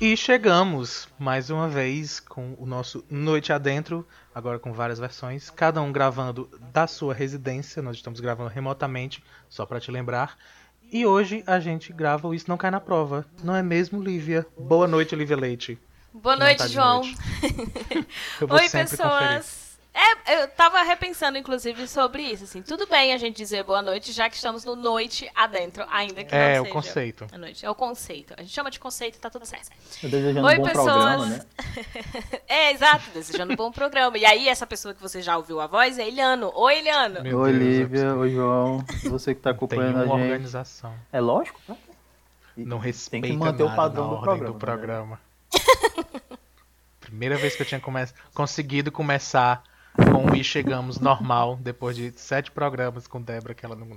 E chegamos mais uma vez com o nosso Noite Adentro, agora com várias versões, cada um gravando da sua residência. Nós estamos gravando remotamente, só para te lembrar. E hoje a gente grava o Isso Não Cai na Prova, não é mesmo, Lívia? Boa noite, Lívia Leite. Boa noite, tá João. noite. Oi, pessoas. Conferir. É, eu tava repensando, inclusive, sobre isso, assim. Tudo bem a gente dizer boa noite, já que estamos no noite adentro, ainda que é, não seja. É, o conceito. A noite. É o conceito. A gente chama de conceito e tá tudo certo. Eu desejando Oi, um bom pessoas. programa, né? é, exato, desejando um bom programa. E aí, essa pessoa que você já ouviu a voz é Eliano. Oi, Eliano. Meu Oi, Lívia. Oi, João. Você que tá acompanhando Tem uma a gente. organização. É lógico, né? Não respeita Tem que manter o padrão do programa. Do programa. Né? Primeira vez que eu tinha come conseguido começar com o E Chegamos normal, depois de sete programas com Débora, que ela não, não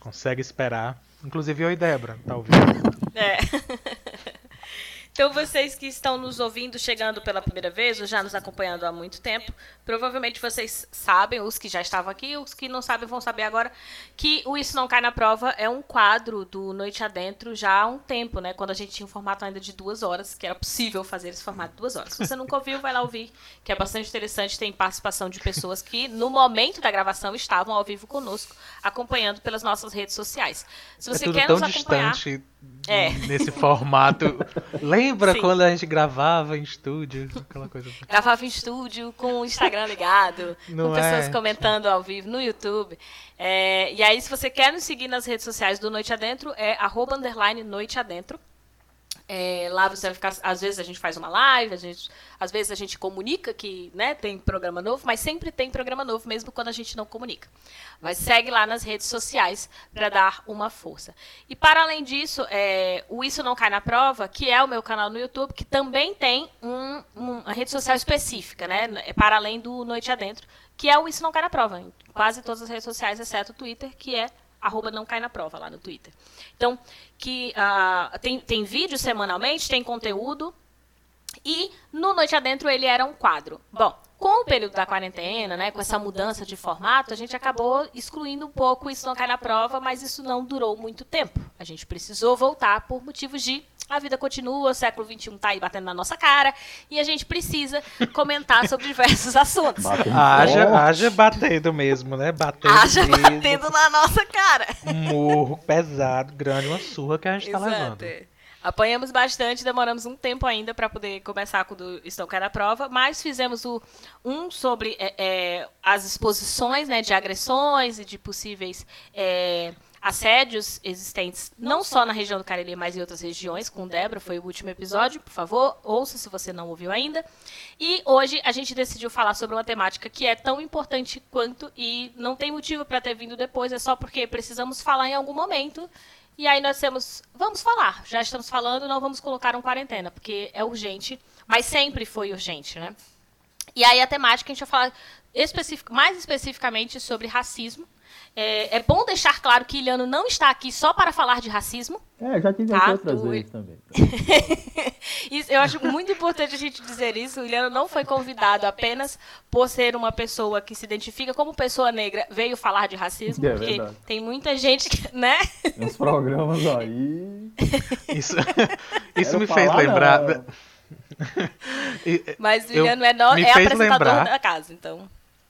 consegue esperar. Inclusive, oi, Débora, tá ouvindo? É. Então, vocês que estão nos ouvindo, chegando pela primeira vez, ou já nos acompanhando há muito tempo, provavelmente vocês sabem, os que já estavam aqui, os que não sabem vão saber agora, que o Isso Não Cai na Prova é um quadro do Noite Adentro já há um tempo, né? Quando a gente tinha um formato ainda de duas horas, que era possível fazer esse formato de duas horas. Se você nunca ouviu, vai lá ouvir, que é bastante interessante, tem participação de pessoas que, no momento da gravação, estavam ao vivo conosco, acompanhando pelas nossas redes sociais. Se você é quer nos acompanhar. Distante é. nesse formato. Lembra Sim. quando a gente gravava em estúdio? Aquela coisa. Gravava em estúdio, com o Instagram ligado, Não com pessoas é? comentando ao vivo no YouTube. É, e aí, se você quer nos seguir nas redes sociais do Noite Adentro, é arroba underline Noite Adentro. É, lá você vai ficar. Às vezes a gente faz uma live, gente, às vezes a gente comunica que né, tem programa novo, mas sempre tem programa novo, mesmo quando a gente não comunica. Mas segue lá nas redes sociais para dar uma força. E para além disso, é, o Isso Não Cai na Prova, que é o meu canal no YouTube, que também tem um, uma rede social específica, né? É para além do Noite Adentro, que é o Isso Não Cai na Prova. Em quase todas as redes sociais, exceto o Twitter, que é arroba não cai na prova lá no Twitter. Então, que uh, tem, tem vídeo semanalmente, tem conteúdo. E no Noite Adentro ele era um quadro. Bom, com o período da quarentena, né, com essa mudança de formato, a gente acabou excluindo um pouco isso não cai na prova, mas isso não durou muito tempo. A gente precisou voltar por motivos de a vida continua, o século XXI está aí batendo na nossa cara e a gente precisa comentar sobre diversos assuntos. Haja, haja batendo mesmo, né? Batendo haja mesmo. batendo na nossa cara. Um murro pesado, grande, uma surra que a gente está levando. Apanhamos bastante, demoramos um tempo ainda para poder começar com o Stalker da prova, mas fizemos o, um sobre é, é, as exposições né, de agressões e de possíveis é, assédios existentes não só na região do Cariri, mas em outras regiões, com Débora, foi o último episódio, por favor, ouça se você não ouviu ainda. E hoje a gente decidiu falar sobre uma temática que é tão importante quanto e não tem motivo para ter vindo depois, é só porque precisamos falar em algum momento. E aí nós temos, vamos falar, já estamos falando, não vamos colocar um quarentena, porque é urgente, mas sempre foi urgente, né? E aí a temática a gente vai falar especific, mais especificamente sobre racismo, é, é, bom deixar claro que Iliano não está aqui só para falar de racismo. É, já tive tá? outras Do... vezes também. isso, eu acho muito importante a gente dizer isso. O Iliano não foi convidado apenas por ser uma pessoa que se identifica como pessoa negra, veio falar de racismo, é, porque verdade. tem muita gente que, né? Tem uns programas aí. Isso, isso me fez lembrar. Mas o Iliano é, no... é apresentador lembrar... da casa, então.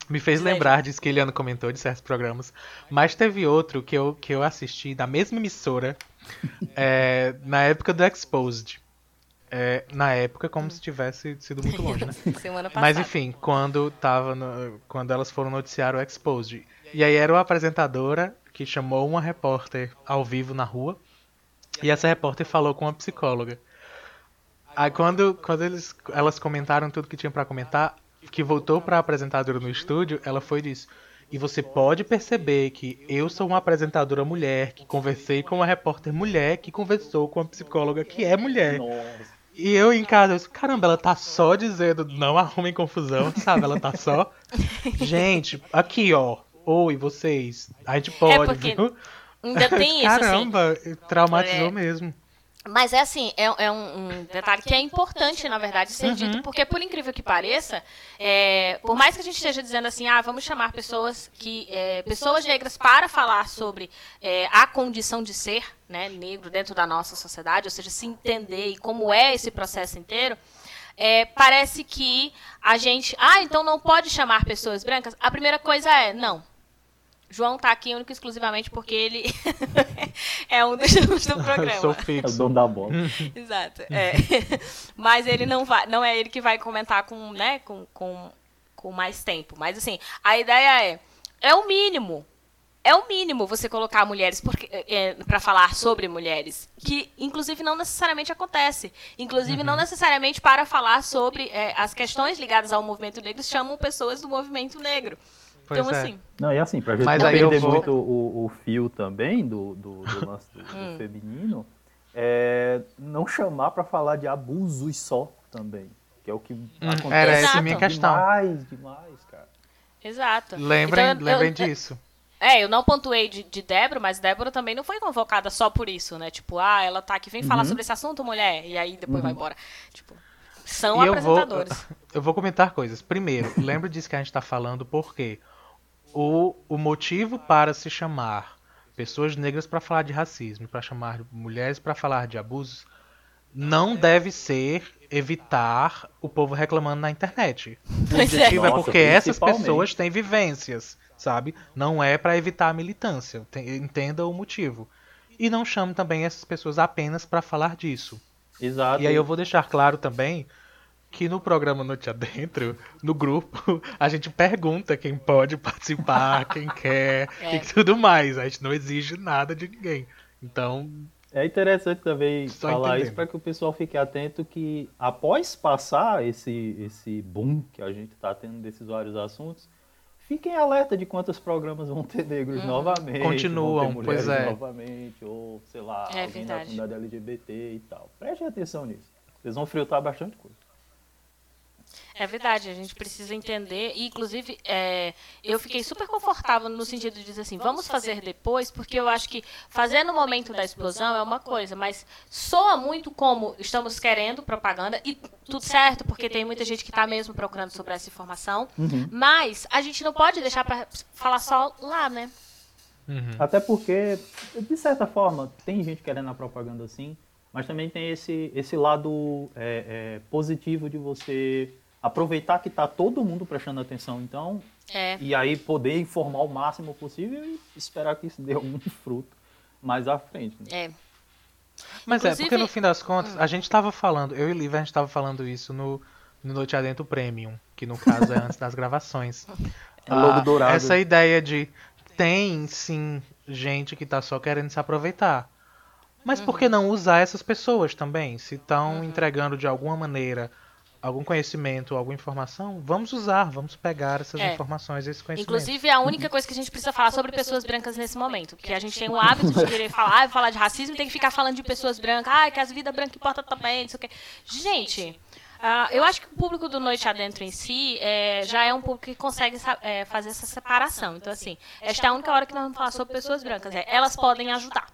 Me fez lembrar disso que Eliano comentou de certos programas. Mas teve outro que eu, que eu assisti da mesma emissora é, na época do Exposed. É, na época, como se tivesse sido muito longe, né? Semana passada. Mas enfim, quando, tava no, quando elas foram noticiar o Exposed. E aí era uma apresentadora que chamou uma repórter ao vivo na rua. E essa repórter falou com uma psicóloga. Aí quando, quando eles, elas comentaram tudo que tinham para comentar, que voltou para apresentadora no estúdio, ela foi disso. E você pode perceber que eu sou uma apresentadora mulher, que conversei com uma repórter mulher, que conversou com uma psicóloga que é mulher. Nossa. E eu em casa, eu disse, caramba, ela tá só dizendo não arrumem confusão, sabe? Ela tá só. Gente, aqui ó. Oi, vocês. A gente pode, é viu? Ainda tem isso. Caramba, assim. traumatizou é... mesmo. Mas é assim, é, é um, um, detalhe que é importante, na verdade, ser uhum. dito, porque por incrível que pareça, é, por mais que a gente esteja dizendo assim, ah, vamos chamar pessoas que é, pessoas negras para falar sobre é, a condição de ser né, negro dentro da nossa sociedade, ou seja, se entender e como é esse processo inteiro, é, parece que a gente, ah, então não pode chamar pessoas brancas. A primeira coisa é, não, João está aqui único exclusivamente porque ele é um dos donos do programa. Eu sou fixo. É o dono da bola. Exato. É. Mas ele não vai, não é ele que vai comentar com, né, com, com, com mais tempo. Mas assim, a ideia é, é o mínimo. É o mínimo você colocar mulheres é, para falar sobre mulheres, que inclusive não necessariamente acontece. Inclusive uhum. não necessariamente para falar sobre é, as questões ligadas ao movimento negro chamam pessoas do movimento negro. Pois então, é. assim. Não, e assim, pra gente Mas não perder vou... muito o, o, fio também do, do, do lance do, do hum. feminino, é não chamar para falar de abusos só também. Que é o que hum, acontece. Era essa a minha questão. Demais, demais, cara. Exato. Lembrem, então, lembrem eu, disso. É, eu não pontuei de, de Débora, mas Débora também não foi convocada só por isso, né? Tipo, ah, ela tá aqui, vem uhum. falar sobre esse assunto, mulher, e aí depois uhum. vai embora. Tipo, são e apresentadores. Eu vou, eu vou comentar coisas. Primeiro, lembra disso que a gente tá falando, porque o, o motivo para se chamar pessoas negras para falar de racismo, para chamar mulheres para falar de abusos, não deve ser evitar o povo reclamando na internet. O é. objetivo é, é porque essas pessoas têm vivências, sabe? Não é para evitar a militância. Entenda o motivo. E não chame também essas pessoas apenas para falar disso. Exato. E aí eu vou deixar claro também que no programa Noite Adentro, no grupo, a gente pergunta quem pode participar, quem quer é. e tudo mais. A gente não exige nada de ninguém. Então. É interessante também falar entendendo. isso para que o pessoal fique atento que após passar esse, esse boom que a gente está tendo desses vários assuntos, fiquem alerta de quantos programas vão ter negros hum. novamente. Continuam, pois é. novamente, ou sei lá, é alguém verdade. da comunidade LGBT e tal. Prestem atenção nisso. Vocês vão filtrar bastante coisa. É verdade, a gente precisa entender. E, inclusive, é, eu fiquei super confortável no sentido de dizer assim, vamos fazer depois, porque eu acho que fazer no momento da explosão é uma coisa, mas soa muito como estamos querendo propaganda, e tudo certo, porque tem muita gente que está mesmo procurando sobre essa informação, uhum. mas a gente não pode deixar para falar só lá, né? Uhum. Até porque, de certa forma, tem gente querendo a propaganda assim, mas também tem esse, esse lado é, é, positivo de você aproveitar que está todo mundo prestando atenção, então, é. e aí poder informar o máximo possível e esperar que isso dê algum fruto mais à frente. Né? É. Mas Inclusive... é, porque no fim das contas, hum. a gente estava falando, eu e Liv, a gente estava falando isso no, no Noite Adentro Premium, que no caso é antes das gravações. É logo ah, dourado. Essa ideia de tem sim gente que está só querendo se aproveitar. Mas uhum. por que uhum. não usar essas pessoas também? Se estão uhum. entregando de alguma maneira algum conhecimento, alguma informação, vamos usar, vamos pegar essas é. informações, esse conhecimento. Inclusive, a única coisa que a gente precisa falar sobre pessoas brancas nesse momento, porque a gente tem o hábito de querer falar, ah, falar de racismo, tem que ficar falando de pessoas brancas, ah, que as vidas brancas importam também, não sei o quê. Gente, Uh, eu acho que o público do Noite Adentro em si é, já é um público que consegue é, fazer essa separação. Então, assim, esta é a única hora que nós vamos falar sobre pessoas brancas. É, elas podem ajudar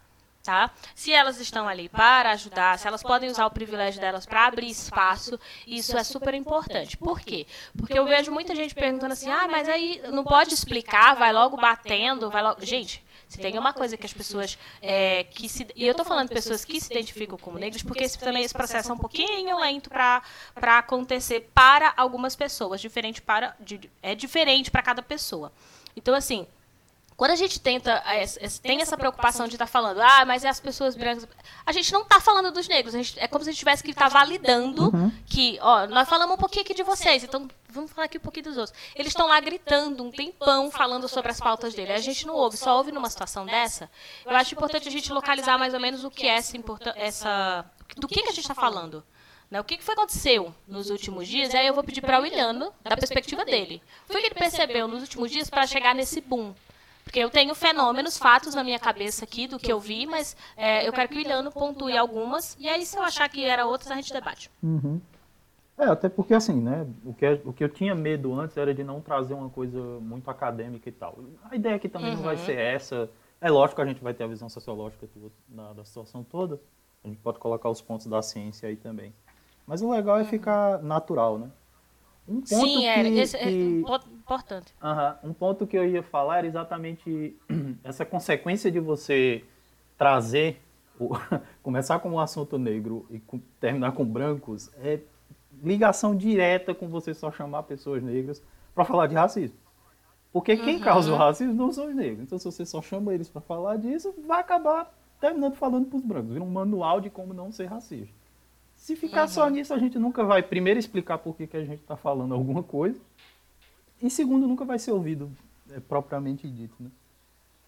tá? Se elas estão ali para ajudar, se elas podem usar o privilégio delas para abrir espaço, isso é super importante. Por quê? Porque eu vejo muita gente perguntando assim: "Ah, mas aí não pode explicar, vai logo batendo, vai logo". Gente, se tem uma coisa que as pessoas é, que se e eu estou falando de pessoas que se identificam como negras porque esse, também esse processo é um pouquinho lento para acontecer para algumas pessoas, diferente para de, é diferente para cada pessoa. Então assim, quando a gente tenta, tem essa preocupação de estar tá falando, ah, mas é as pessoas brancas. A gente não está falando dos negros. Gente, é como se a gente tivesse que estar tá validando uhum. que, ó, nós falamos um pouquinho aqui de vocês, então vamos falar aqui um pouquinho dos outros. Eles estão lá gritando um tempão falando sobre as pautas dele. A gente não ouve, só ouve numa situação dessa. Eu acho importante a gente localizar mais ou menos o que é essa. essa do que, que a gente está falando. Né? O que, que foi aconteceu nos últimos dias? Aí eu vou pedir para o Williano, da perspectiva dele. O que ele percebeu nos últimos dias para chegar nesse boom porque eu tenho fenômenos, fatos na minha cabeça aqui do que eu vi, mas é, eu quero que o Iliano pontue algumas, e aí se eu achar que era outras, a gente debate. Uhum. É, até porque assim, né, o que, o que eu tinha medo antes era de não trazer uma coisa muito acadêmica e tal. A ideia aqui também uhum. não vai uhum. ser essa. É lógico que a gente vai ter a visão sociológica da, da situação toda, A gente pode colocar os pontos da ciência aí também. Mas o legal é uhum. ficar natural, né? Um ponto Sim, que, é, esse é importante. Uh -huh, um ponto que eu ia falar era exatamente essa consequência de você trazer, o, começar com um assunto negro e com, terminar com brancos, é ligação direta com você só chamar pessoas negras para falar de racismo. Porque quem uhum. causa o racismo não são os negros. Então, se você só chama eles para falar disso, vai acabar terminando falando para os brancos. Vira um manual de como não ser racista. Se ficar uhum. só nisso, a gente nunca vai, primeiro, explicar por que, que a gente está falando alguma coisa. E segundo, nunca vai ser ouvido é, propriamente dito, né?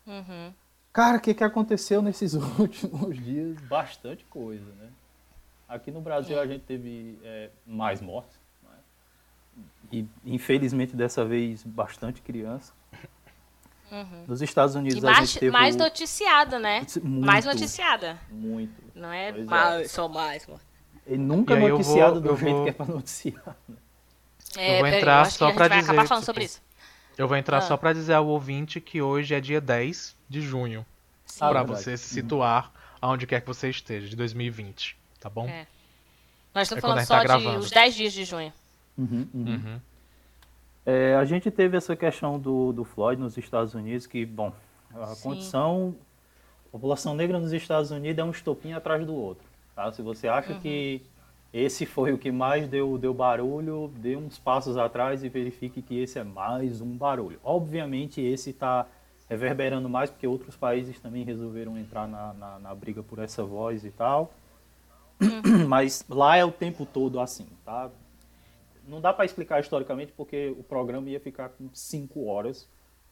Uhum. Cara, o que, que aconteceu nesses últimos dias? Bastante coisa, né? Aqui no Brasil a gente teve é, mais mortes e infelizmente dessa vez bastante criança. Uhum. Nos Estados Unidos e mais, a gente teve mais noticiada, né? Muito, mais noticiada. Muito. Não é mais, é. só mais. E nunca e noticiado vou, do jeito vou... que é para noticiar. Né? É, eu vou entrar só para dizer. Acabar falando sobre isso. Eu vou entrar ah. só para dizer ao ouvinte que hoje é dia 10 de junho. Ah, para você se situar aonde quer que você esteja, de 2020. Tá bom? É. Nós estamos é falando só tá de os 10 dias de junho. Uhum, uhum. Uhum. É, a gente teve essa questão do, do Floyd nos Estados Unidos, que, bom, a Sim. condição. A população negra nos Estados Unidos é um estopinho atrás do outro. Tá? Se você acha uhum. que esse foi o que mais deu, deu barulho, dê uns passos atrás e verifique que esse é mais um barulho. Obviamente, esse está reverberando mais, porque outros países também resolveram entrar na, na, na briga por essa voz e tal. Uhum. Mas lá é o tempo todo assim, tá? não dá para explicar historicamente porque o programa ia ficar com cinco horas,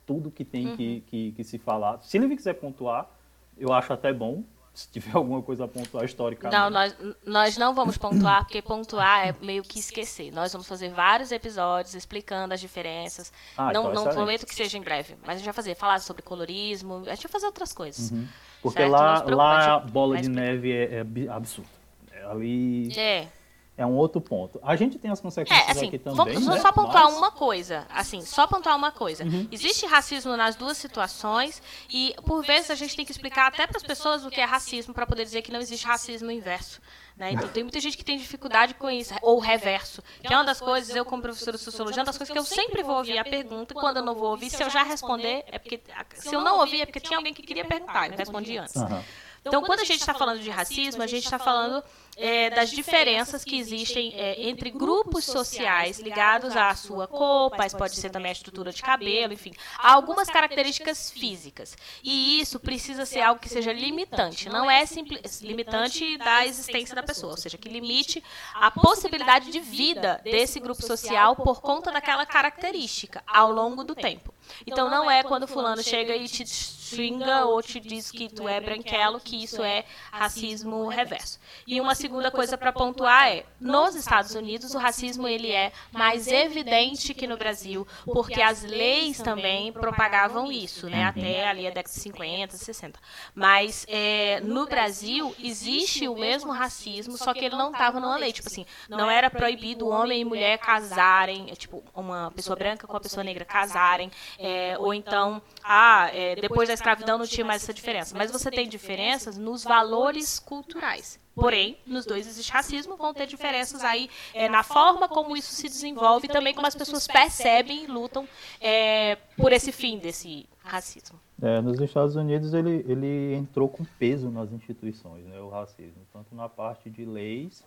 tudo que tem uhum. que, que, que, se falar. Se ele quiser pontuar, eu acho até bom, se tiver alguma coisa a pontuar historicamente. Não, nós, nós não vamos pontuar, porque pontuar é meio que esquecer. Nós vamos fazer vários episódios explicando as diferenças. Ah, não então não prometo que seja em breve, mas a gente vai fazer, falar sobre colorismo, a gente vai fazer outras coisas. Uhum. Porque certo? lá, lá a bola de neve é, é absurda. É ali... É é um outro ponto. A gente tem as consequências é, assim, aqui também. Vamos né? só pontuar Mas... uma coisa. Assim, só pontuar uma coisa. Uhum. Existe racismo nas duas situações e, por vezes, a gente tem que explicar até para as pessoas o que é racismo para poder dizer que não existe racismo inverso. Né? Então, tem muita gente que tem dificuldade com isso, ou reverso. Que é uma das coisas, eu, como professora de sociologia, uma das coisas que eu sempre vou ouvir a pergunta, quando eu não vou ouvir, se eu já responder, é porque. Se eu não ouvir, é porque tinha alguém que queria perguntar, eu respondi antes. Uhum. Então, quando a gente está falando de racismo, a gente está falando é, das diferenças que existem é, entre grupos sociais ligados à sua cor, mas pode ser também a estrutura de cabelo, enfim, algumas características físicas. E isso precisa ser algo que seja limitante, não é simples, limitante da existência da pessoa, ou seja, que limite a possibilidade de vida desse grupo social por conta daquela característica ao longo do tempo. Então não é quando fulano chega e te xinga ou te diz que tu é branquelo que isso é racismo reverso. E uma segunda coisa para pontuar é, nos Estados Unidos o racismo ele é mais evidente que no Brasil, porque as leis também propagavam isso, né, até ali a década de 50, 60. Mas é, no Brasil existe o mesmo racismo, só que ele não estava numa lei, tipo assim, não era proibido homem e mulher casarem, tipo, uma pessoa branca com uma pessoa negra casarem, é, ou então, ah, é, depois da escravidão não tinha mais essa diferença. Mas você tem diferenças nos valores culturais. Porém, nos dois existe racismo, vão ter diferenças aí é, na forma como isso se desenvolve e também como as pessoas percebem e lutam é, por esse fim desse racismo. É, nos Estados Unidos ele, ele entrou com peso nas instituições, né, o racismo, tanto na parte de leis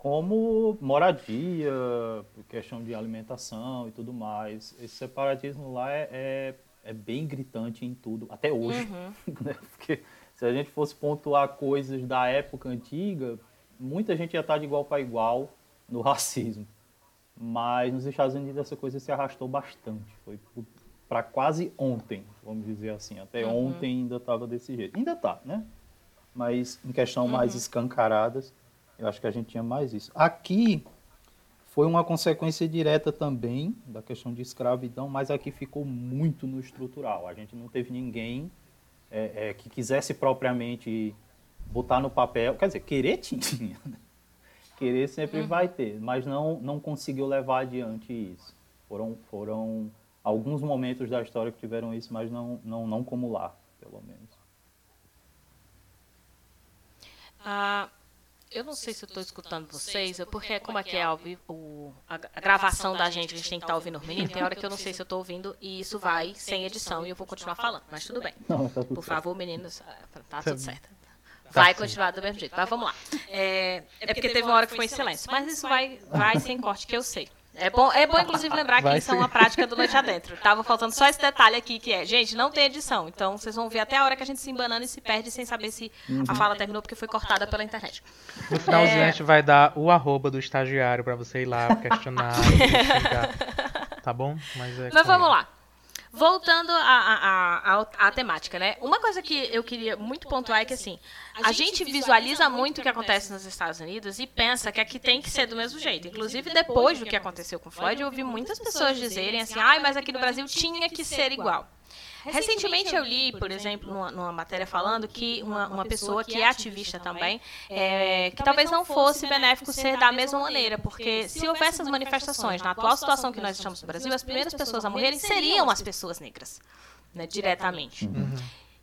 como moradia, questão de alimentação e tudo mais. Esse separatismo lá é, é, é bem gritante em tudo, até hoje. Uhum. Né? Porque se a gente fosse pontuar coisas da época antiga, muita gente ia estar de igual para igual no racismo. Mas nos Estados Unidos essa coisa se arrastou bastante. Foi para quase ontem, vamos dizer assim. Até uhum. ontem ainda estava desse jeito. Ainda está, né? Mas em questão uhum. mais escancaradas, eu acho que a gente tinha mais isso. Aqui foi uma consequência direta também da questão de escravidão, mas aqui ficou muito no estrutural. A gente não teve ninguém é, é, que quisesse propriamente botar no papel. Quer dizer, querer tinha. Né? Querer sempre uhum. vai ter, mas não, não conseguiu levar adiante isso. Foram, foram alguns momentos da história que tiveram isso, mas não, não, não como lá, pelo menos. Ah, eu não sei se eu estou escutando vocês, é porque como aqui é ao vivo, o, a, a, gravação da gente, a gente tem que estar tá ouvindo os meninos, tem hora que eu não sei se eu estou ouvindo e isso vai sem edição e eu vou continuar falando, mas tudo bem. Não, tá tudo Por favor, meninos, ah, tá tudo certo. Tá vai continuar do mesmo jeito, mas vamos lá. É, é porque teve uma hora que foi em silêncio, mas isso vai, vai sem corte, que eu sei. É bom, é bom, inclusive, lembrar que isso é uma prática do Noite Adentro. Tava faltando só esse detalhe aqui, que é, gente, não tem edição. Então, vocês vão ver até a hora que a gente se embanando e se perde sem saber se uhum. a fala terminou, porque foi cortada pela internet. No finalzinho, é... a gente vai dar o arroba do estagiário para você ir lá questionar. tá bom? Mas, é Mas vamos lá. Voltando à temática, né? Uma coisa que eu queria muito pontuar é que, assim, a gente visualiza muito o que acontece nos Estados Unidos e pensa que aqui tem que ser do mesmo jeito. Inclusive, depois do que aconteceu com Floyd, eu ouvi muitas pessoas dizerem assim, ai, mas aqui no Brasil tinha que ser igual. Recentemente eu li, por exemplo, numa, numa matéria falando que uma, uma, pessoa que é ativista também, é, que talvez não fosse benéfico ser da mesma maneira, porque se houvesse as manifestações na atual situação que nós estamos no Brasil, as primeiras pessoas a morrerem seriam as pessoas negras, né, diretamente. Uhum.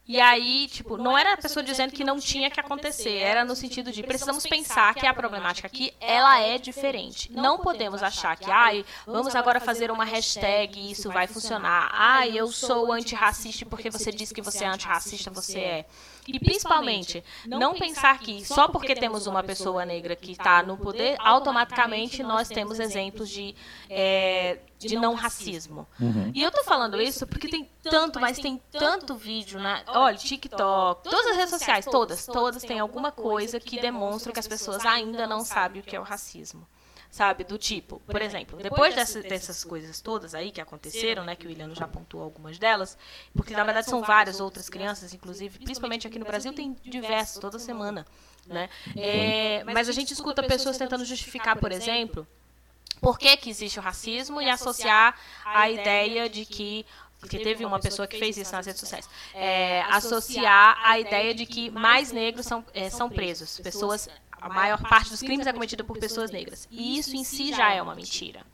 E aí, tipo, não era a pessoa dizendo que não tinha que acontecer, era no sentido de precisamos pensar que a problemática aqui, ela é diferente. Não podemos achar que, ai, vamos agora fazer uma hashtag e isso vai funcionar. Ai, eu sou antirracista porque você disse que você é antirracista, você é. E principalmente, não pensar que só porque temos uma pessoa negra que está no poder, automaticamente nós temos exemplos de, é, de não racismo. Uhum. E eu tô falando isso porque tem tanto, mas tem tanto vídeo, né? Olha, TikTok, todas as redes sociais, todas, todas têm alguma coisa que demonstra que as pessoas ainda não sabem o que é o racismo sabe? Do tipo, por exemplo, depois dessas, dessas coisas todas aí que aconteceram, né, que o William já pontuou algumas delas, porque na verdade são várias outras crianças, inclusive, principalmente aqui no Brasil, tem diversas toda semana, né? É, mas a gente escuta pessoas tentando justificar, por exemplo, por que, que existe o racismo e associar a ideia de que porque teve uma pessoa que fez isso nas redes sociais, é, associar a ideia de que mais negros são, é, são presos, pessoas a maior parte dos crimes é cometida por pessoas negras. E isso em si já é uma mentira.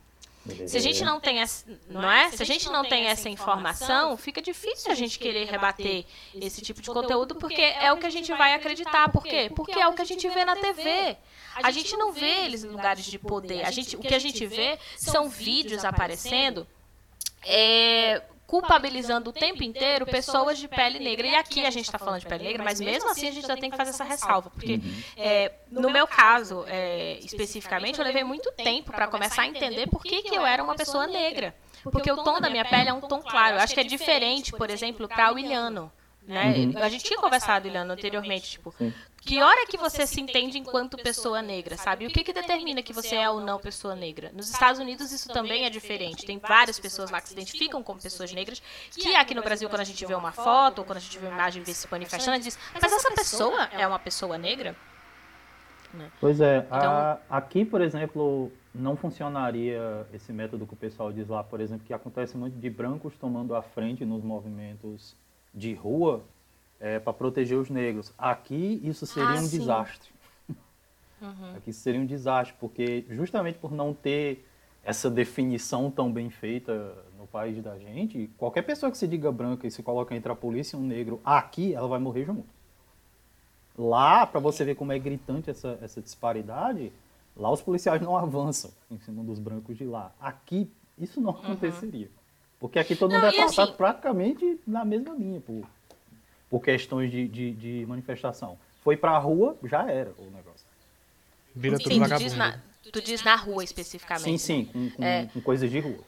Se a gente não tem essa, não é? Se a gente não tem essa informação, fica difícil a gente querer rebater esse tipo de conteúdo porque é o que a gente vai acreditar. Por quê? Porque é o que a gente vê na TV. A gente não vê eles em lugares de poder. A gente, o que a gente vê são vídeos aparecendo é, culpabilizando o tempo inteiro pessoas de pele negra. E aqui a gente está falando de pele negra, mas mesmo assim a gente já tem que fazer essa ressalva. Porque, é, no meu caso, é, especificamente, eu levei muito tempo para começar a entender por que, que eu era uma pessoa negra. Porque o tom da minha pele é um tom claro. Eu acho que é diferente, por exemplo, para o Iliano. Né? Uhum. A gente tinha conversado, Iliano, anteriormente, tipo, que hora que você se entende enquanto pessoa negra, sabe? O que, que determina que você é ou não pessoa negra? Nos Estados Unidos isso também é diferente. Tem várias pessoas lá que se identificam como pessoas negras, que aqui no Brasil, quando a gente vê uma foto, ou quando a gente vê uma imagem vê se manifestando, a gente diz, mas essa pessoa é uma pessoa negra? Né? Pois é, então, a, aqui, por exemplo, não funcionaria esse método que o pessoal diz lá, por exemplo, que acontece muito de brancos tomando a frente nos movimentos de rua, é, para proteger os negros. Aqui isso seria ah, um sim. desastre. Uhum. Aqui seria um desastre, porque justamente por não ter essa definição tão bem feita no país da gente, qualquer pessoa que se diga branca e se coloca entre a polícia e um negro aqui, ela vai morrer junto. Lá, para você ver como é gritante essa, essa disparidade, lá os policiais não avançam em cima dos brancos de lá. Aqui, isso não uhum. Porque aqui todo mundo não, é tratado assim... praticamente na mesma linha, por, por questões de, de, de manifestação. Foi pra rua, já era o negócio. Vira tudo sim, tu diz, na, tu diz na rua especificamente. Sim, sim, com, com, é. com coisas de rua.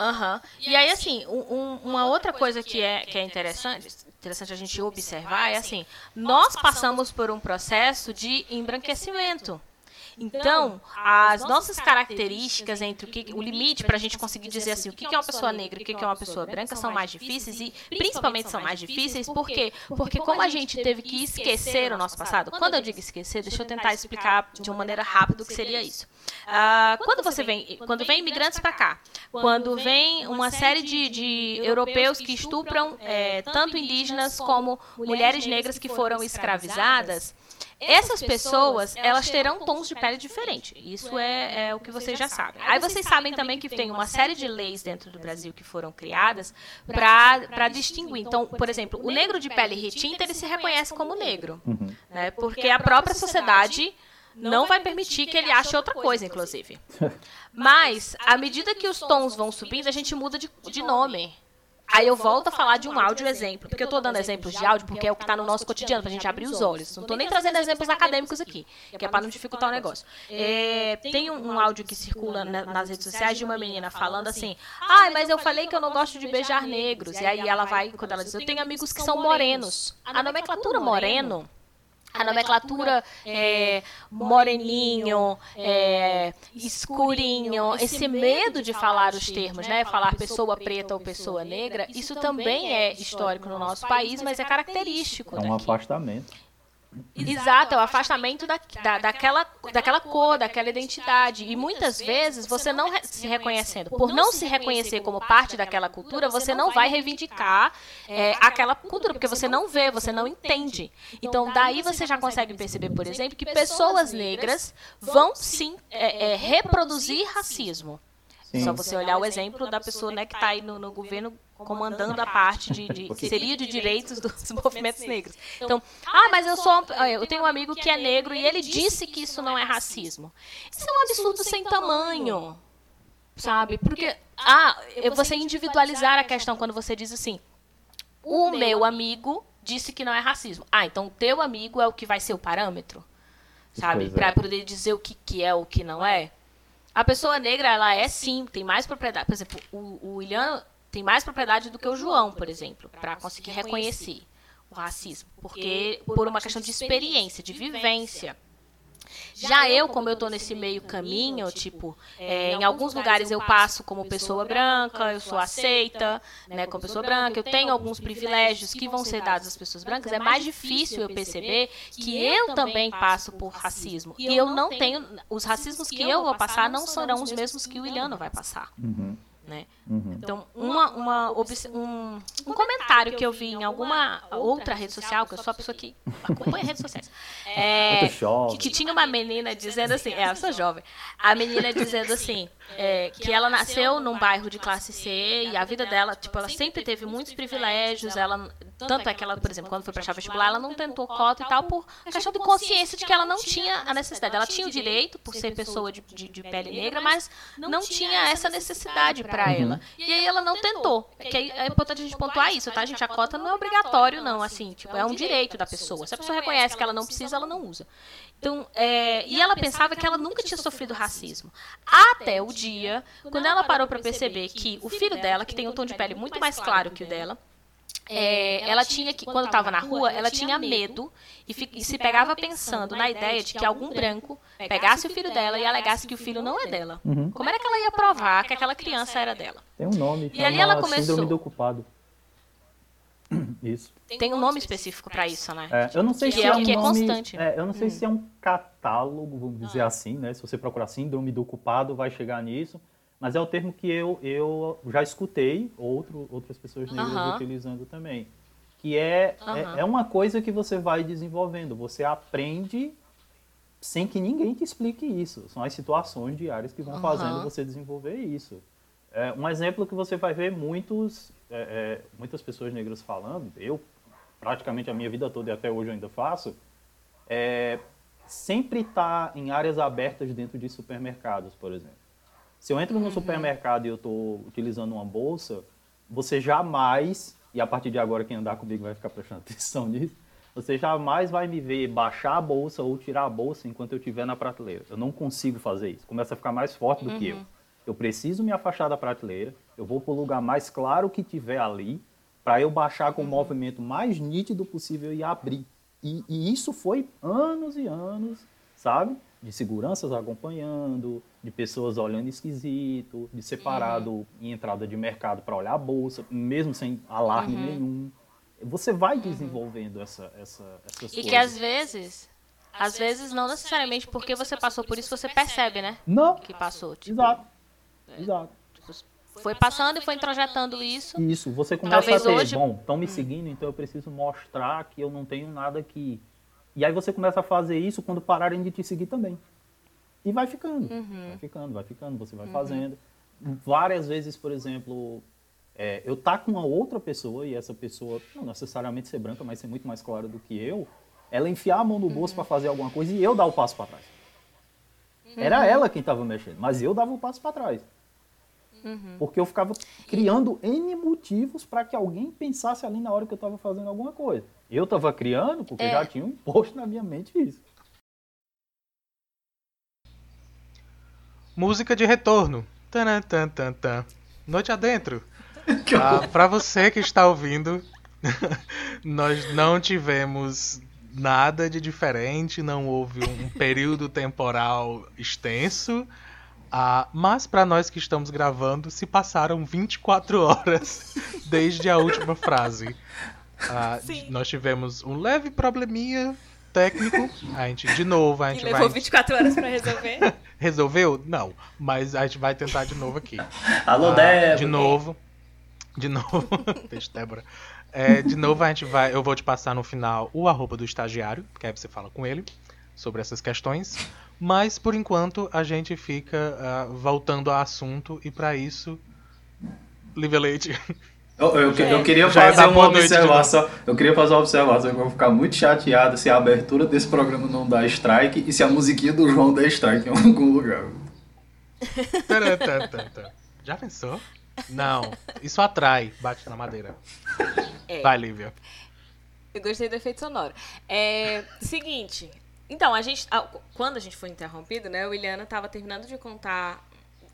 Uhum. E aí, assim, um, uma outra coisa que é, que é interessante, interessante a gente observar é assim, nós passamos por um processo de embranquecimento. Então, as nossas características entre o, que, o limite para a gente conseguir dizer assim, o que é uma pessoa negra e o que é uma pessoa branca são mais difíceis e principalmente são mais difíceis por quê? Porque como a gente teve que esquecer o nosso passado, quando eu digo esquecer, deixa eu tentar explicar de uma maneira rápida o que seria isso. Ah, quando você vem, quando vem imigrantes para cá, quando vem uma série de, de europeus que estupram é, tanto indígenas como mulheres negras que foram escravizadas, essas pessoas, elas terão tons de pele diferentes. Isso é, é, o que vocês já sabem. Aí vocês sabem também que tem uma série de leis dentro do Brasil que foram criadas para distinguir. Então, por exemplo, o negro de pele retinta, ele se reconhece como negro. Uhum. Né, porque a própria sociedade não vai permitir que ele ache outra coisa, inclusive. Mas, à medida que os tons vão subindo, a gente muda de, de nome. Aí eu volto a falar de um áudio exemplo, porque eu estou dando exemplos de áudio porque é o que está no nosso cotidiano, para a gente abrir os olhos. Não estou nem trazendo exemplos acadêmicos aqui, que é para não dificultar o negócio. É, tem um, áudio que circula nas redes sociais de uma menina falando assim: ai, ah, mas eu falei que eu não gosto de beijar negros. E aí ela vai, quando ela diz: eu tenho amigos que são morenos. A nomenclatura moreno a nomenclatura é, moreninho, é, escurinho, esse medo de falar os termos, né? Falar pessoa preta ou pessoa negra, isso também é histórico no nosso país, mas é característico. É um afastamento. Exato, é o afastamento da, da, daquela, daquela cor, daquela identidade. E muitas vezes você não se reconhecendo, por não se reconhecer como parte daquela cultura, você não vai reivindicar é, aquela cultura, porque você não vê, você não entende. Então, daí você já consegue perceber, por exemplo, que pessoas negras vão sim é, é, reproduzir racismo. Sim. Só você olhar o exemplo da pessoa né, que está aí no, no governo comandando a parte de, de que seria de direitos dos movimentos negros. Então, ah, mas eu sou, eu tenho um amigo que é negro e ele disse que isso não é racismo. Isso é um absurdo sem tamanho, sabe? Porque ah, você individualizar a questão quando você diz assim, o meu amigo disse que não é racismo. Ah, então o teu amigo é o que vai ser o parâmetro, sabe? Para poder dizer o que, que é o que não é. A pessoa negra, ela é sim, tem mais propriedade. Por exemplo, o, o William tem mais propriedade do que o João, por exemplo, para conseguir reconhecer o racismo, porque por uma questão de experiência, de vivência. Já eu, como eu estou nesse meio caminho, tipo, é, em alguns lugares eu passo como pessoa branca, eu sou aceita, né, como pessoa branca, eu tenho alguns privilégios que vão ser dados às pessoas brancas, é mais difícil eu perceber que eu também passo por racismo. E eu não tenho, os racismos que eu vou passar não serão os mesmos que o Iliano vai passar. Uhum né? Uhum. Então, uma, uma, um, um comentário que eu vi em alguma outra rede social, que eu sou a pessoa que acompanha redes sociais, é, que, que, tinha uma menina dizendo assim, é, eu sou jovem, a menina dizendo assim, é, que ela nasceu num bairro de classe C e a vida dela, tipo, ela sempre teve muitos privilégios, ela tanto é que ela, por exemplo, quando foi prestar vestibular, ela não tentou cota e tal por questão de consciência de que ela não tinha a necessidade. Ela tinha o direito, por ser pessoa de, de, de pele negra, mas não tinha essa necessidade para ela. E aí ela não tentou. Que é importante a gente pontuar isso, tá, gente? A cota não é obrigatório, não, assim, tipo, é um direito da pessoa. Se a pessoa reconhece que ela não precisa, ela não usa. Então, é, e ela pensava que ela nunca tinha sofrido racismo. Até o dia, quando ela parou para perceber que o filho dela, que tem um tom de pele muito mais claro que o dela, é, ela tinha que, quando estava na rua, ela tinha medo e, e, se pegava pensando na ideia de que algum branco pegasse o filho dela e alegasse que o filho não é dela. Uhum. Como era que ela ia provar que aquela criança era dela? Tem um nome. E ali ela começou. Síndrome do ocupado. Isso. Tem um nome específico para isso, né? É, eu não sei que se é, é um que nome, é constante. É, eu não sei hum. se é um catálogo, vamos dizer ah. assim, né? Se você procurar síndrome do ocupado, vai chegar nisso. Mas é o termo que eu, eu já escutei outro, outras pessoas negras uh -huh. utilizando também. Que é, uh -huh. é, é, uma coisa que você vai desenvolvendo. Você aprende sem que ninguém te explique isso. São as situações diárias que vão uh -huh. fazendo você desenvolver isso. É, um exemplo que você vai ver muitos, é, é, muitas pessoas negras falando, eu praticamente a minha vida toda e até hoje eu ainda faço, é sempre estar tá em áreas abertas dentro de supermercados, por exemplo. Se eu entro no uhum. supermercado e eu estou utilizando uma bolsa, você jamais, e a partir de agora quem andar comigo vai ficar prestando atenção nisso, você jamais vai me ver baixar a bolsa ou tirar a bolsa enquanto eu estiver na prateleira. Eu não consigo fazer isso. Começa a ficar mais forte do uhum. que eu. Uhum. Eu preciso me afastar da prateleira, eu vou para o lugar mais claro que tiver ali, para eu baixar com uhum. o movimento mais nítido possível e abrir. E, e isso foi anos e anos, sabe? De seguranças acompanhando, de pessoas olhando esquisito, de separado uhum. em entrada de mercado para olhar a bolsa, mesmo sem alarme uhum. nenhum. Você vai uhum. desenvolvendo essa, essa, essas e coisas. E que às vezes, às vezes não necessariamente porque você passou por isso você percebe, né? Não. Que passou. Tipo, Exato. É, Exato. Foi passando e foi introjetando isso. Isso, você começa Talvez a ter, hoje... bom, estão me hum. seguindo, então eu preciso mostrar que eu não tenho nada que E aí você começa a fazer isso quando pararem de te seguir também. E vai ficando, uhum. vai ficando, vai ficando, você vai uhum. fazendo. Várias vezes, por exemplo, é, eu tá com uma outra pessoa e essa pessoa, não necessariamente ser branca, mas ser muito mais clara do que eu, ela enfiar a mão no bolso uhum. para fazer alguma coisa e eu dar o passo para trás. Era uhum. ela quem estava mexendo, mas eu dava o passo para trás. Uhum. Porque eu ficava criando N motivos para que alguém pensasse ali na hora que eu estava fazendo alguma coisa. Eu estava criando porque é. já tinha um posto na minha mente isso. Música de retorno. Tan, tan, tan, tan. Noite adentro. Ah, para você que está ouvindo, nós não tivemos nada de diferente, não houve um período temporal extenso. Ah, mas para nós que estamos gravando, se passaram 24 horas desde a última frase. Ah, nós tivemos um leve probleminha técnico. A gente, de novo, a gente e levou vai... 24 horas para resolver? Resolveu? Não. Mas a gente vai tentar de novo aqui. Alô, ah, Débora. De novo. De novo. Beijo, Débora. É, de novo, a gente vai. Eu vou te passar no final o arroba do estagiário, que aí você fala com ele sobre essas questões. Mas por enquanto a gente fica uh, voltando ao assunto e para isso, Livelete. Eu, eu, eu, queria fazer uma observação. Eu queria fazer uma observação que eu vou ficar muito chateado se a abertura desse programa não dá strike e se a musiquinha do João der strike em algum lugar. Já pensou? Não, isso atrai, bate na madeira. É. Vai, Lívia. Eu gostei do efeito sonoro. É, seguinte, então, a gente, quando a gente foi interrompido, né, o Iliana estava terminando de contar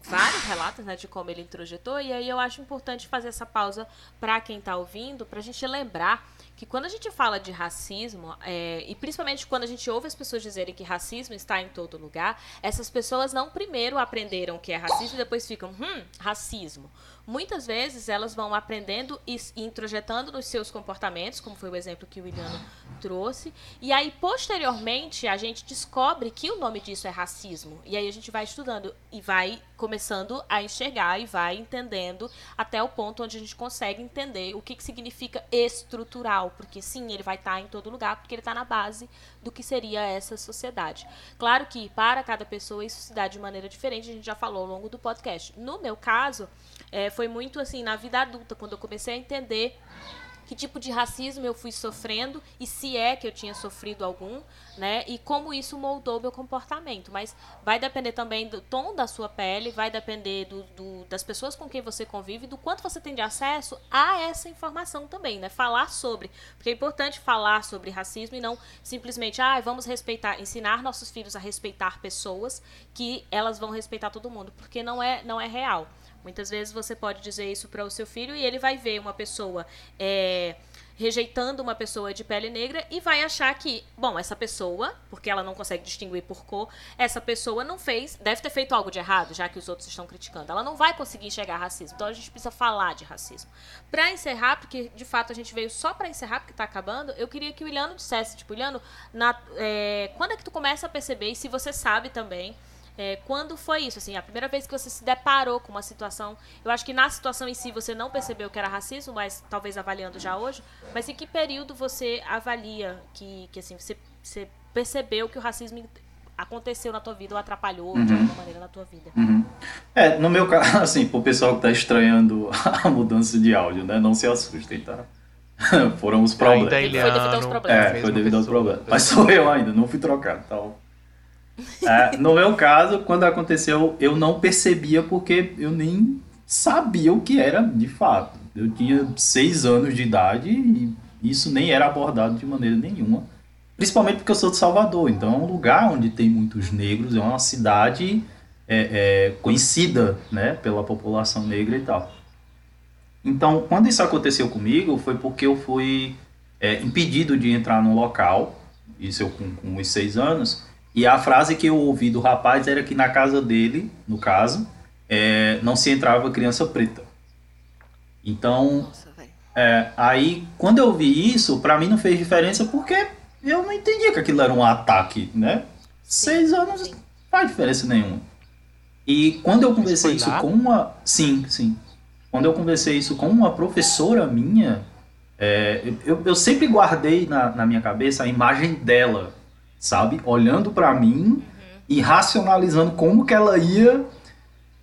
vários relatos né, de como ele introjetou, e aí eu acho importante fazer essa pausa para quem está ouvindo, para a gente lembrar que quando a gente fala de racismo, é, e principalmente quando a gente ouve as pessoas dizerem que racismo está em todo lugar, essas pessoas não primeiro aprenderam o que é racismo e depois ficam, hum, racismo. Muitas vezes elas vão aprendendo e introjetando nos seus comportamentos, como foi o exemplo que o William trouxe, e aí posteriormente a gente descobre que o nome disso é racismo. E aí a gente vai estudando e vai começando a enxergar e vai entendendo até o ponto onde a gente consegue entender o que, que significa estrutural, porque sim, ele vai estar tá em todo lugar, porque ele está na base do que seria essa sociedade. Claro que para cada pessoa isso se dá de maneira diferente, a gente já falou ao longo do podcast. No meu caso, é, foi muito assim, na vida adulta, quando eu comecei a entender que tipo de racismo eu fui sofrendo e se é que eu tinha sofrido algum, né? E como isso moldou meu comportamento. Mas vai depender também do tom da sua pele, vai depender do, do, das pessoas com quem você convive, do quanto você tem de acesso a essa informação também, né? Falar sobre, porque é importante falar sobre racismo e não simplesmente, ah, vamos respeitar, ensinar nossos filhos a respeitar pessoas que elas vão respeitar todo mundo, porque não é não é real. Muitas vezes você pode dizer isso para o seu filho e ele vai ver uma pessoa é, rejeitando uma pessoa de pele negra e vai achar que, bom, essa pessoa, porque ela não consegue distinguir por cor, essa pessoa não fez, deve ter feito algo de errado, já que os outros estão criticando. Ela não vai conseguir enxergar racismo. Então a gente precisa falar de racismo. Para encerrar, porque de fato a gente veio só para encerrar, porque está acabando, eu queria que o Iliano dissesse, tipo, Iliano, na, é, quando é que tu começa a perceber, e se você sabe também, é, quando foi isso? Assim, a primeira vez que você se deparou com uma situação. Eu acho que na situação em si você não percebeu que era racismo, mas talvez avaliando já hoje. Mas em que período você avalia que, que assim, você, você percebeu que o racismo aconteceu na tua vida ou atrapalhou uhum. de alguma maneira na tua vida? Uhum. É, no meu caso, assim, pro pessoal que tá estranhando a mudança de áudio, né? Não se assustem, tá? Foram os problemas. Foi devido aos problemas. É, foi devido aos problemas. Mas sou eu ainda, não fui trocado, tá? É, no meu caso, quando aconteceu, eu não percebia porque eu nem sabia o que era de fato. Eu tinha seis anos de idade e isso nem era abordado de maneira nenhuma. Principalmente porque eu sou de Salvador, então é um lugar onde tem muitos negros, é uma cidade é, é, conhecida né, pela população negra e tal. Então, quando isso aconteceu comigo, foi porque eu fui é, impedido de entrar no local, isso eu com, com os seis anos, e a frase que eu ouvi do rapaz era que na casa dele, no caso, é, não se entrava criança preta. Então, Nossa, é, aí quando eu vi isso, para mim não fez diferença porque eu não entendia que aquilo era um ataque, né? Sim, Seis anos sim. não faz diferença nenhuma. E quando eu conversei isso com uma. Sim, sim. Quando eu conversei isso com uma professora minha, É, eu, eu sempre guardei na, na minha cabeça a imagem dela, sabe? Olhando para mim uhum. e racionalizando como que ela ia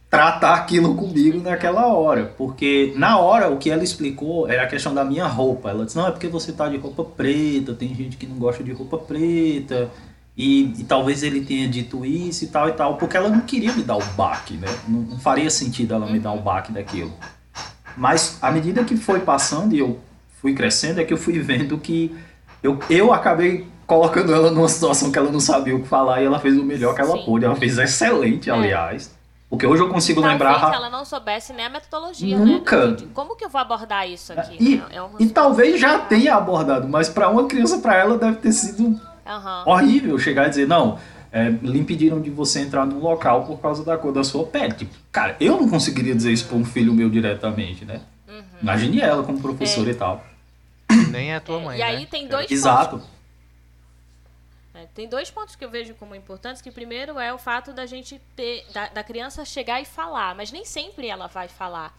tratar aquilo comigo naquela hora. Porque na hora o que ela explicou era a questão da minha roupa. Ela disse, não, é porque você tá de roupa preta, tem gente que não gosta de roupa preta. E, e, talvez ele tenha dito isso e tal e tal, porque ela não queria me dar o baque, né? Não, não faria sentido ela me dar o baque daquilo. Mas à medida que foi passando e eu fui crescendo, é que eu fui vendo que eu, eu acabei colocando ela numa situação que ela não sabia o que falar e ela fez o melhor que ela Sim. pôde. Ela fez excelente, é. aliás. Porque hoje eu consigo Talvez lembrar. ela não soubesse nem a metodologia, Nunca. né? Como que eu vou abordar isso aqui? E, é um... e talvez já tenha abordado, mas para uma criança, para ela, deve ter sido uhum. horrível chegar e dizer: não, é, lhe impediram de você entrar num local por causa da cor da sua pele. Tipo, cara, eu não conseguiria dizer isso para um filho meu diretamente, né? Uhum. Imagine ela como professora é. e tal. Nem é a tua mãe. E aí né? tem dois Exato. Pontos é, tem dois pontos que eu vejo como importantes, que primeiro é o fato da gente ter, da, da criança chegar e falar, mas nem sempre ela vai falar.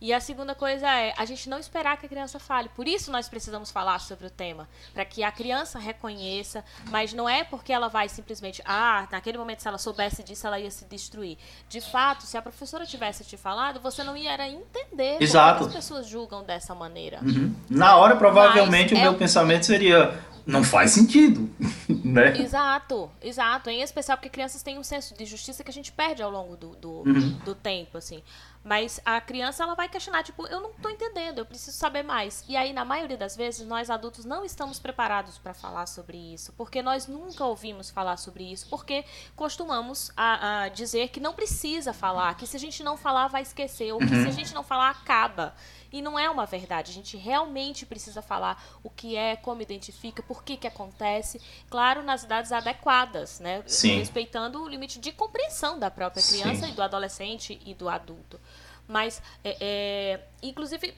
E a segunda coisa é a gente não esperar que a criança fale. Por isso nós precisamos falar sobre o tema, para que a criança reconheça, mas não é porque ela vai simplesmente, ah, naquele momento se ela soubesse disso, ela ia se destruir. De fato, se a professora tivesse te falado, você não ia entender Exato. as pessoas julgam dessa maneira. Uhum. Na hora, provavelmente, mas o é meu pensamento seria não faz sentido, né? Exato, exato. Em especial porque crianças têm um senso de justiça que a gente perde ao longo do, do, uhum. do tempo, assim. Mas a criança, ela vai questionar, tipo, eu não tô entendendo, eu preciso saber mais. E aí, na maioria das vezes, nós adultos não estamos preparados para falar sobre isso, porque nós nunca ouvimos falar sobre isso, porque costumamos a, a dizer que não precisa falar, que se a gente não falar, vai esquecer, ou que uhum. se a gente não falar, acaba. E não é uma verdade. A gente realmente precisa falar o que é, como identifica, por que, que acontece. Claro, nas idades adequadas, né? Sim. Respeitando o limite de compreensão da própria criança Sim. e do adolescente e do adulto. Mas, é, é, inclusive,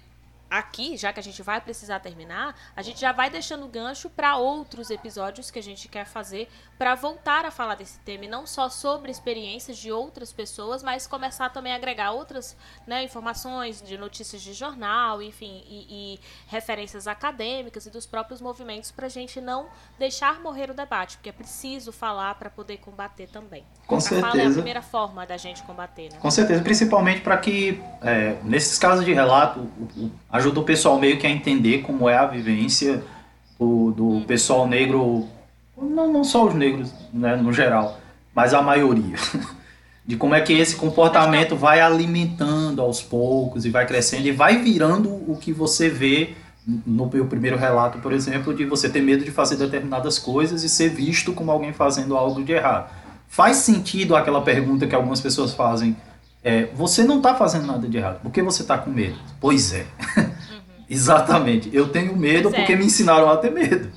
aqui, já que a gente vai precisar terminar, a gente já vai deixando gancho para outros episódios que a gente quer fazer para voltar a falar desse tema, e não só sobre experiências de outras pessoas, mas começar também a agregar outras né, informações de notícias de jornal, enfim, e, e referências acadêmicas e dos próprios movimentos para a gente não deixar morrer o debate, porque é preciso falar para poder combater também. Com a certeza. Fala é a primeira forma da gente combater, né? Com certeza, principalmente para que, é, nesses casos de relato, a ajuda o pessoal meio que a entender como é a vivência do, do uhum. pessoal negro, não, não só os negros, né, no geral, mas a maioria. De como é que esse comportamento vai alimentando aos poucos e vai crescendo e vai virando o que você vê no meu primeiro relato, por exemplo, de você ter medo de fazer determinadas coisas e ser visto como alguém fazendo algo de errado. Faz sentido aquela pergunta que algumas pessoas fazem: é, você não está fazendo nada de errado, por que você está com medo? Pois é. Exatamente. Eu tenho medo pois porque é. me ensinaram a ter medo.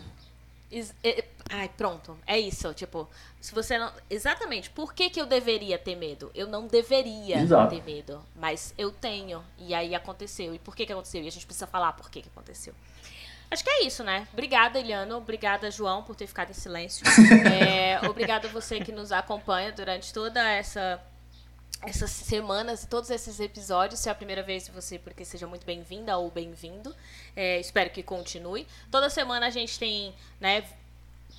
Ai, pronto. É isso. Tipo, se você não. Exatamente. Por que, que eu deveria ter medo? Eu não deveria Exato. ter medo. Mas eu tenho. E aí aconteceu. E por que, que aconteceu? E a gente precisa falar por que, que aconteceu. Acho que é isso, né? Obrigada, Eliano. Obrigada, João, por ter ficado em silêncio. é, obrigada a você que nos acompanha durante toda essa essas semanas e todos esses episódios. Se é a primeira vez de você, porque seja muito bem-vinda ou bem-vindo. É, espero que continue. Toda semana a gente tem né,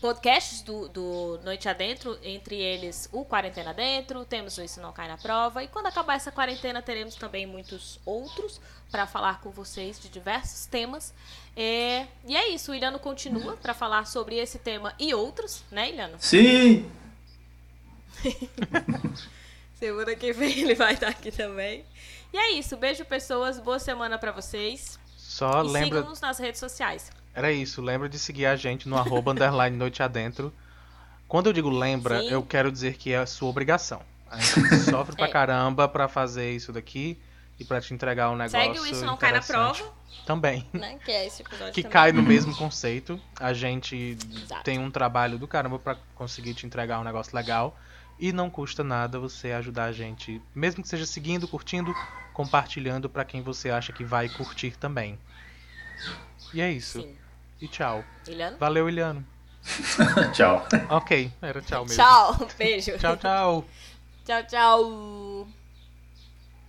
podcasts do, do Noite Adentro, entre eles o Quarentena Dentro, temos o Isso Não Cai na Prova. E quando acabar essa quarentena, teremos também muitos outros para falar com vocês de diversos temas. É, e é isso, o Ilhano continua para falar sobre esse tema e outros, né, Ilhano? Sim! Semana que vem ele vai estar aqui também. E é isso. Beijo, pessoas. Boa semana para vocês. Só e lembra. Sigam-nos nas redes sociais. Era isso. Lembra de seguir a gente no arroba underline noite adentro. Quando eu digo lembra, Sim. eu quero dizer que é sua obrigação. A gente sofre pra é. caramba pra fazer isso daqui e pra te entregar um negócio. Segue o Isso Não Cai na Prova. Também. Né? Que é esse episódio. Que também. cai no mesmo conceito. A gente Exato. tem um trabalho do caramba pra conseguir te entregar um negócio legal. E não custa nada você ajudar a gente, mesmo que seja seguindo, curtindo, compartilhando para quem você acha que vai curtir também. E é isso. Sim. E tchau. Iliano? Valeu, Iliano. tchau. Ok, era tchau mesmo. Tchau, beijo. tchau, tchau. tchau, tchau.